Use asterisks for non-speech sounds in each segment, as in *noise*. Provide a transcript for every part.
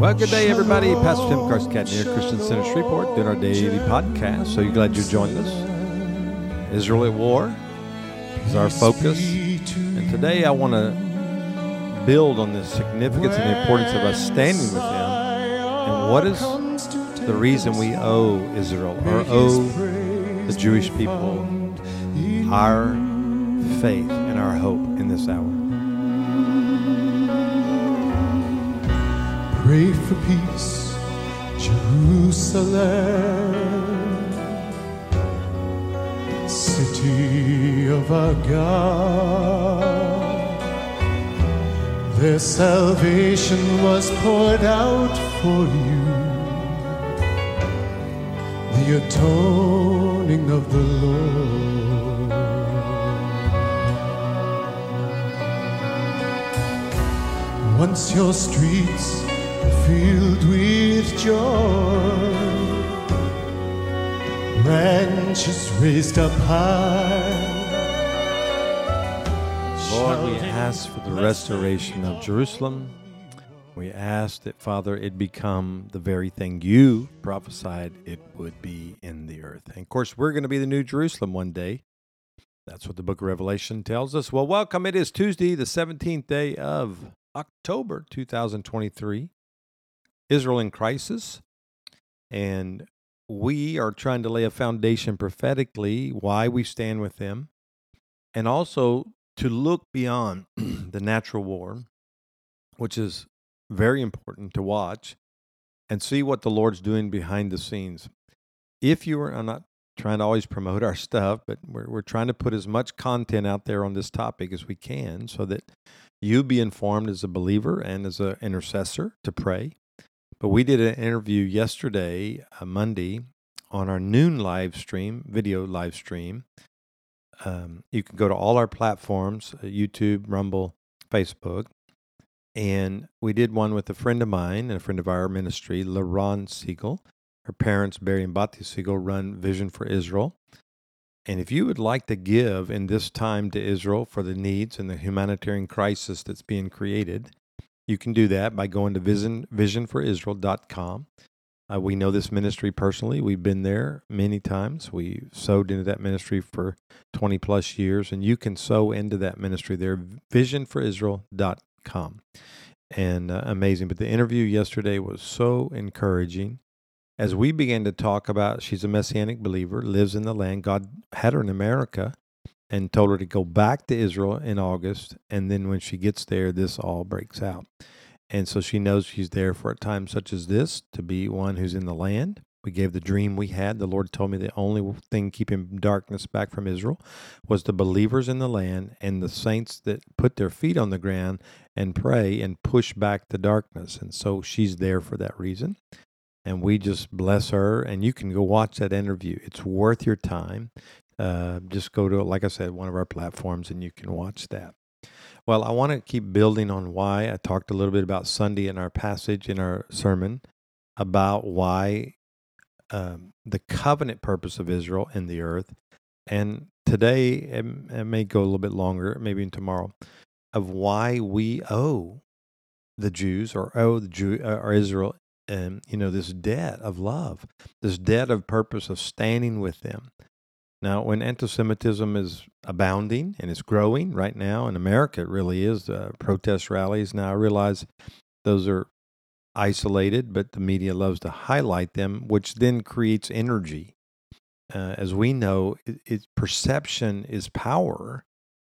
Well, good day, everybody. Pastor Tim Carscadden here, Christian Center Shreveport, doing our daily podcast. So, you're glad you joined us. Israel at War is our focus. And today, I want to build on the significance and the importance of us standing with them. And what is the reason we owe Israel or owe the Jewish people our faith and our hope in this hour? Pray for peace, Jerusalem, city of our God. Their salvation was poured out for you, the atoning of the Lord. Once your streets filled with joy, branches raised up high. Lord, we ask for the restoration of Jerusalem. We ask that, Father, it become the very thing you prophesied it would be in the earth. And of course, we're going to be the new Jerusalem one day. That's what the book of Revelation tells us. Well, welcome. It is Tuesday, the 17th day of October 2023. Israel in crisis. And we are trying to lay a foundation prophetically why we stand with them and also to look beyond *clears throat* the natural war, which is very important to watch and see what the Lord's doing behind the scenes. If you are, I'm not trying to always promote our stuff, but we're, we're trying to put as much content out there on this topic as we can so that you be informed as a believer and as an intercessor to pray. But we did an interview yesterday, uh, Monday, on our noon live stream, video live stream. Um, you can go to all our platforms uh, YouTube, Rumble, Facebook. And we did one with a friend of mine and a friend of our ministry, LaRon Segal. Her parents, Barry and Bati Segal, run Vision for Israel. And if you would like to give in this time to Israel for the needs and the humanitarian crisis that's being created, you can do that by going to vision, visionforisrael.com. Uh, we know this ministry personally. We've been there many times. We sowed into that ministry for 20 plus years, and you can sow into that ministry there, visionforisrael.com. And uh, amazing. But the interview yesterday was so encouraging. As we began to talk about, she's a messianic believer, lives in the land. God had her in America and told her to go back to Israel in August. And then when she gets there, this all breaks out. And so she knows she's there for a time such as this to be one who's in the land. We gave the dream we had. The Lord told me the only thing keeping darkness back from Israel was the believers in the land and the saints that put their feet on the ground and pray and push back the darkness. And so she's there for that reason. And we just bless her. And you can go watch that interview. It's worth your time. Uh, just go to, like I said, one of our platforms and you can watch that. Well, I want to keep building on why I talked a little bit about Sunday in our passage in our sermon about why um, the covenant purpose of Israel in the earth. And today, it, it may go a little bit longer, maybe in tomorrow, of why we owe the Jews or owe the Jew uh, or Israel, um, you know, this debt of love, this debt of purpose of standing with them. Now, when anti-Semitism is abounding and it's growing right now in America, it really is. Uh, protest rallies. Now, I realize those are isolated, but the media loves to highlight them, which then creates energy. Uh, as we know, it, it, perception is power,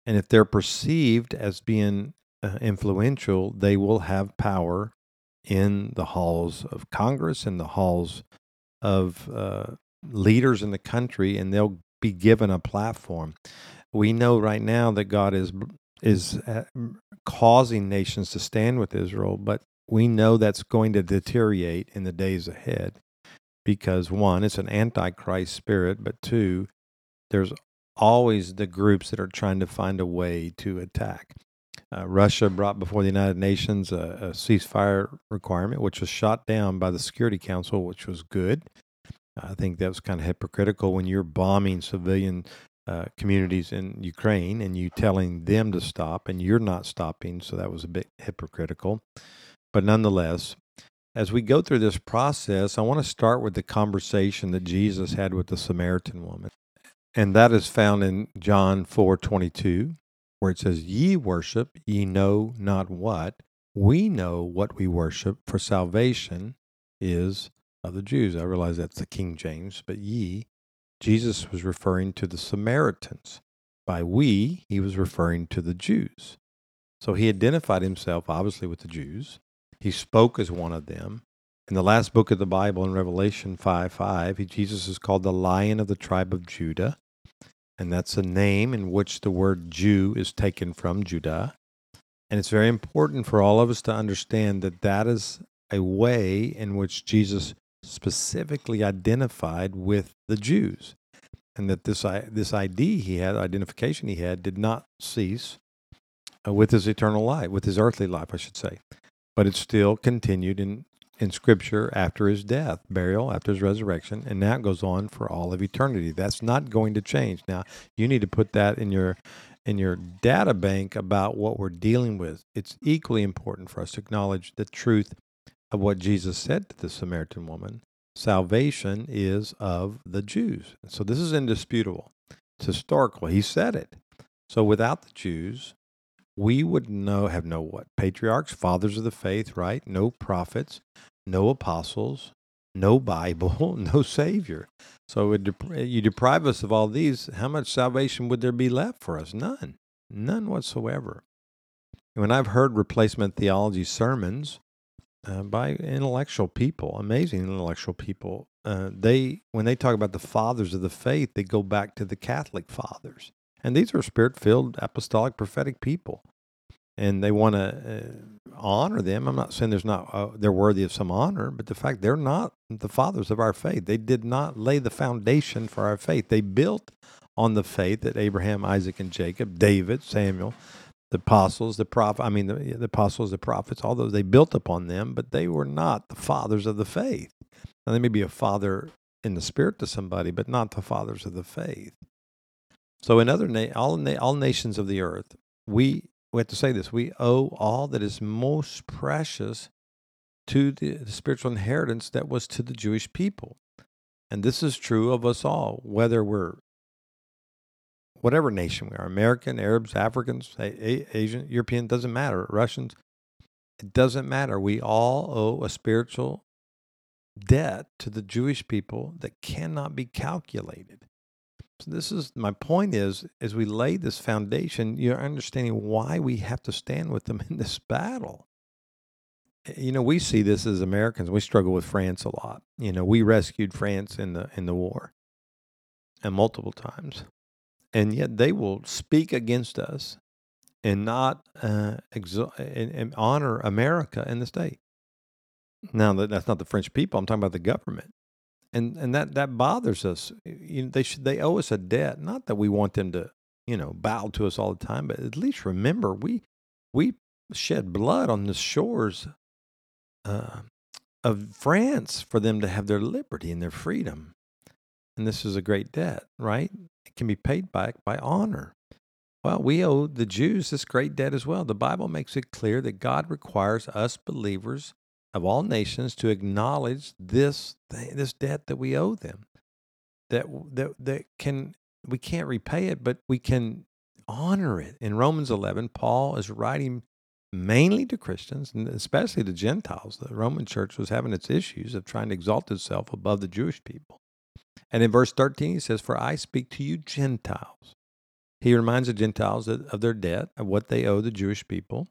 and if they're perceived as being uh, influential, they will have power in the halls of Congress and the halls of uh, leaders in the country, and they'll be given a platform. We know right now that God is is uh, causing nations to stand with Israel, but we know that's going to deteriorate in the days ahead because one, it's an antichrist spirit, but two, there's always the groups that are trying to find a way to attack. Uh, Russia brought before the United Nations a, a, ceasefire requirement, which was shot down by the Security Council, which was good. I think that was kind of hypocritical when you're bombing civilian uh, communities in Ukraine and you telling them to stop and you're not stopping. So that was a bit hypocritical. But nonetheless, as we go through this process, I want to start with the conversation that Jesus had with the Samaritan woman. And that is found in John 4:22, where it says, "Ye worship, ye know not what. We know what we worship, for salvation is of the Jews." I realize that's the King James, but ye, Jesus was referring to the Samaritans. By we, he was referring to the Jews. So he identified himself obviously with the Jews. He spoke as one of them. In the last book of the Bible, in Revelation 5 5, he, Jesus is called the Lion of the tribe of Judah. And that's a name in which the word Jew is taken from Judah. And it's very important for all of us to understand that that is a way in which Jesus specifically identified with the Jews. And that this, this ID he had, identification he had, did not cease uh, with his eternal life, with his earthly life, I should say. But it still continued in, in Scripture after his death, burial, after his resurrection, and it goes on for all of eternity. That's not going to change. Now, you need to put that in your in your data bank about what we're dealing with. It's equally important for us to acknowledge the truth of what Jesus said to the Samaritan woman. Salvation is of the Jews. So this is indisputable. It's historical. He said it. So without the Jews, we would know have no what patriarchs fathers of the faith right no prophets no apostles no bible *laughs* no savior so you deprive us of all these how much salvation would there be left for us none none whatsoever when i've heard replacement theology sermons uh, by intellectual people amazing intellectual people uh, they when they talk about the fathers of the faith they go back to the catholic fathers and these are spirit filled, apostolic, prophetic people. And they want to uh, honor them. I'm not saying there's not uh, they're worthy of some honor, but the fact they're not the fathers of our faith. They did not lay the foundation for our faith. They built on the faith that Abraham, Isaac, and Jacob, David, Samuel, the apostles, the prophet, I mean, the, the, apostles, the prophets, all those, they built upon them, but they were not the fathers of the faith. Now, they may be a father in the spirit to somebody, but not the fathers of the faith. So in other na- all na- all nations of the earth, we we have to say this: we owe all that is most precious to the, the spiritual inheritance that was to the Jewish people, and this is true of us all, whether we're whatever nation we are American, Arabs, Africans, Asian, European, doesn't matter, Russians, it doesn't matter. We all owe a spiritual debt to the Jewish people that cannot be calculated. So this is my point is as we lay this foundation, you're understanding why we have to stand with them *laughs* in this battle. Eh, you know, we see this as Americans. We struggle with France a lot. You know, we rescued France in the in the war, and multiple times, and yet they will speak against us and not uh, exo- and, and honor America and the state. Now, that's not the French people. I'm talking about the government and and that that bothers us. You know, they should they owe us a debt. Not that we want them to you know bow to us all the time, but at least remember we we shed blood on the shores uh, of France for them to have their liberty and their freedom. And this is a great debt, right? It can be paid back by honor. Well, we owe the Jews this great debt as well. The Bible makes it clear that God requires us believers of all nations to acknowledge this this debt that we owe them. That that that can we can't repay it, but we can honor it. In Romans 11, Paul is writing mainly to Christians and especially to Gentiles. The Roman church was having its issues of trying to exalt itself above the Jewish people. And in verse 13, he says, For I speak to you Gentiles. He reminds the Gentiles of their debt, of what they owe the Jewish people.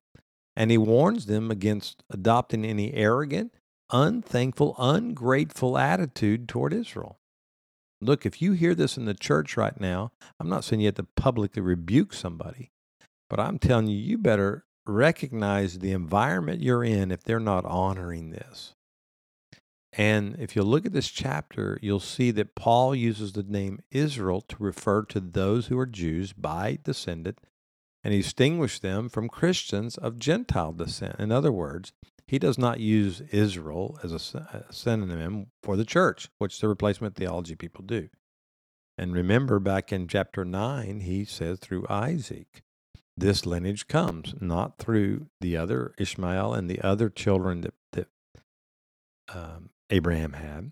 And he warns them against adopting any arrogant, unthankful, ungrateful attitude toward Israel. Look, if you hear this in the church right now, I'm not saying you have to publicly rebuke somebody, but I'm telling you, you better recognize the environment you're in if they're not honoring this. And if you look at this chapter, you'll see that Paul uses the name Israel to refer to those who are Jews by descendant and he distinguished them from Christians of Gentile descent. In other words, he does not use Israel as a synonym for the church, which the replacement theology people do. And remember, back in chapter 9, he says through Isaac, this lineage comes, not through the other Ishmael and the other children that, that um, Abraham had.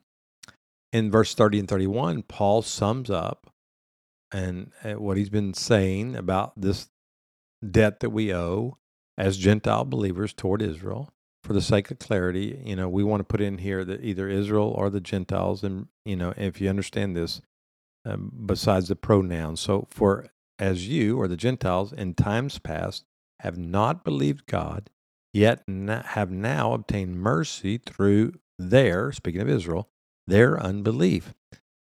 In verse 30 and 31, Paul sums up and uh, what he's been saying about this debt that we owe as Gentile believers toward Israel. For the sake of clarity, you know, we want to put in here that either Israel or the Gentiles, and you know, if you understand this, um, besides the pronouns. So, for as you or the Gentiles in times past have not believed God, yet have now obtained mercy through their, speaking of Israel, their unbelief.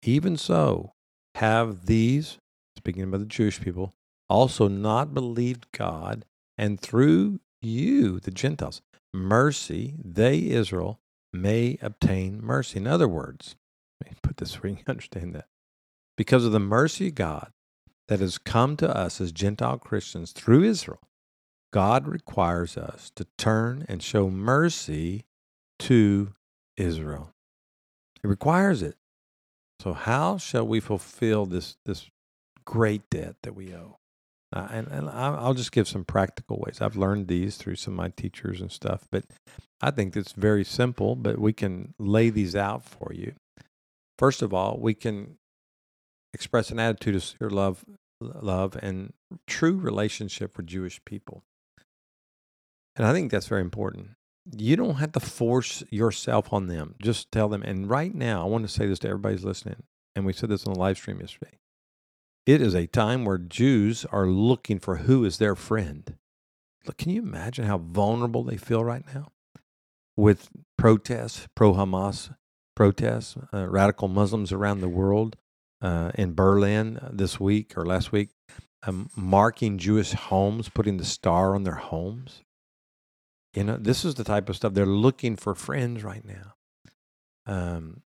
Even so, have these, speaking about the Jewish people, also not believed God, and through you, the Gentiles, mercy, they, Israel, may obtain mercy. In other words, let me put this where you *laughs* understand that. Because of the mercy of God that has come to us as Gentile Christians through Israel, God requires us to turn and show mercy to Israel. It requires it. So how shall we fulfill this this great debt that we owe? Uh, and, and I'll just give some practical ways. I've learned these through some of my teachers and stuff, but I think it's very simple, but we can lay these out for you. First of all, we can express an attitude of sincere love, love and true relationship with Jewish people. And I think that's very important. You don't have to force yourself on them. Just tell them. And right now, I want to say this to everybody's listening. And we said this on the live stream yesterday. It is a time where Jews are looking for who is their friend. Look, can you imagine how vulnerable they feel right now with protests, pro Hamas protests, uh, radical Muslims around the world, uh, in Berlin this week or last week, um, marking Jewish homes, putting the star on their homes. You know, this is the type of stuff they're looking for friends right now. Um,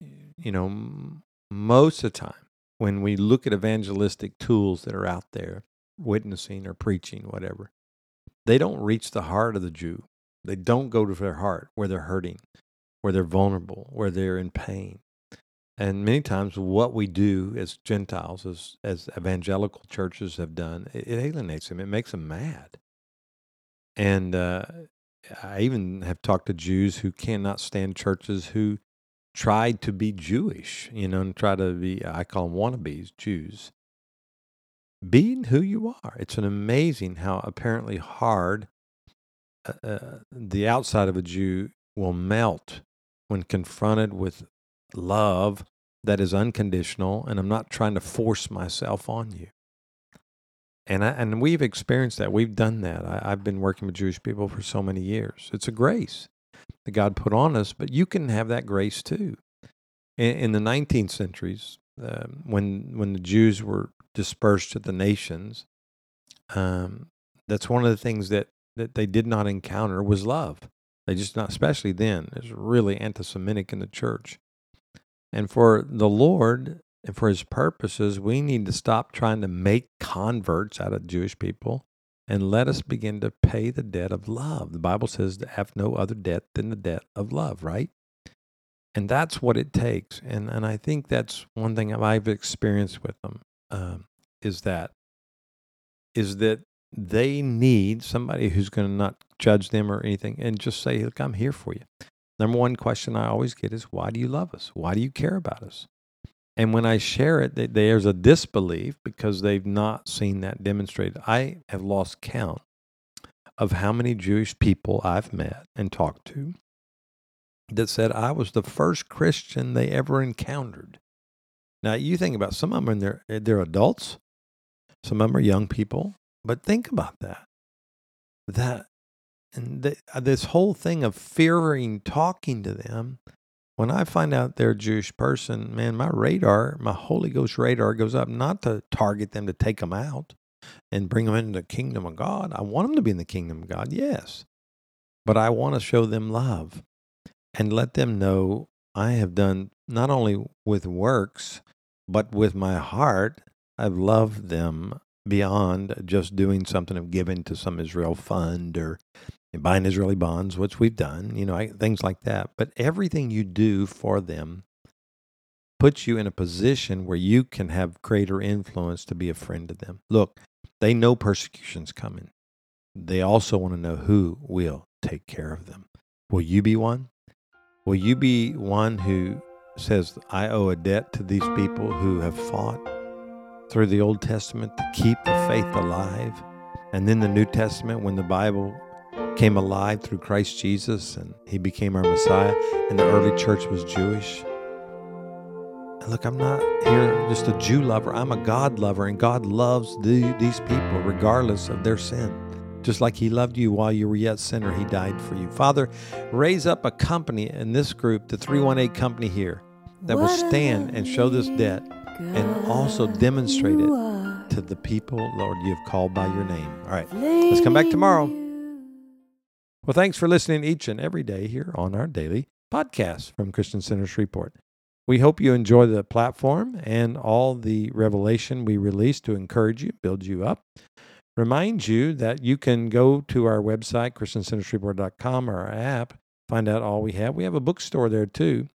you know, most of the time, when we look at evangelistic tools that are out there, witnessing or preaching, whatever, they don't reach the heart of the Jew. They don't go to their heart where they're hurting, where they're vulnerable, where they're in pain. And many times, what we do as Gentiles, as, as evangelical churches have done, it, it alienates them. It makes them mad. And uh, I even have talked to Jews who cannot stand churches who tried to be Jewish, you know, and try to be, I call them wannabes, Jews. Being who you are. It's an amazing how apparently hard uh, uh, the outside of a Jew will melt when confronted with love that is unconditional, and I'm not trying to force myself on you. And I, and we've experienced that. We've done that. I, I've been working with Jewish people for so many years. It's a grace that God put on us, but you can have that grace too. In, in the 19th centuries, uh, when when the Jews were dispersed to the nations, um, that's one of the things that that they did not encounter was love. They just not, especially then, it was really anti-Semitic in the church. And for the Lord and for His purposes, we need to stop trying to make converts out of Jewish people and let us begin to pay the debt of love. The Bible says to have no other debt than the debt of love, right? And that's what it takes. And, and I think that's one thing I've experienced with them um, is that is that they need somebody who's going to not judge them or anything and just say, look, I'm here for you. Number one question I always get is, why do you love us? Why do you care about us? And when I share it, there's a disbelief because they've not seen that demonstrated. I have lost count of how many Jewish people I've met and talked to that said I was the first Christian they ever encountered. Now you think about some of them, and they're, they're adults, some of them are young people, but think about that. That and the, uh, this whole thing of fearing talking to them when I find out they're a Jewish person, man, my radar, my Holy Ghost radar goes up not to target them to take them out and bring them into the kingdom of God. I want them to be in the kingdom of God, yes. But I want to show them love and let them know I have done not only with works, but with my heart, I've loved them beyond just doing something of giving to some Israel fund or buying Israeli bonds, which we've done, you know, things like that. But everything you do for them puts you in a position where you can have greater influence to be a friend to them. Look, they know persecution's coming. They also want to know who will take care of them. Will you be one? Will you be one who says, I owe a debt to these people who have fought through the Old Testament to keep the faith alive? And then the New Testament, when the Bible came alive through Christ Jesus and he became our Messiah, and the early church was Jewish. And look, I'm not here just a Jew lover, I'm a God lover, and God loves the, these people regardless of their sin. Just like he loved you while you were yet sinner, he died for you. Father, raise up a company in this group, the 318 company here, that will stand and show this debt and also demonstrate it to the people, Lord, you have called by your name. All right, let's come back tomorrow. Well, thanks for listening each and every day here on our daily podcast from Christian Center Shreveport. We hope you enjoy the platform and all the revelation we release to encourage you, build you up. Remind you that you can go to our website, ChristianCenterShreveport.com, or our app, find out all we have. We have a bookstore there too.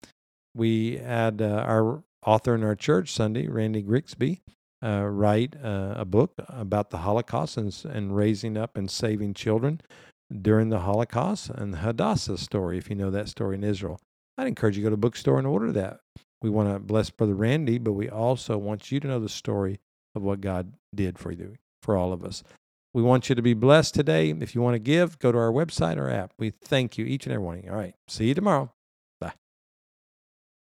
We had uh, our author in our church Sunday, Randy Grigsby, uh, write uh, a book about the Holocaust and, and raising up and saving children during the Holocaust and the Hadassah story, if you know that story in Israel. I'd encourage you to go to bookstore and order that. We want to bless Brother Randy, but we also want you to know the story of what God did for you, for all of us. We want you to be blessed today. If you want to give, go to our website or app. We thank you, each and every one. All right. See you tomorrow.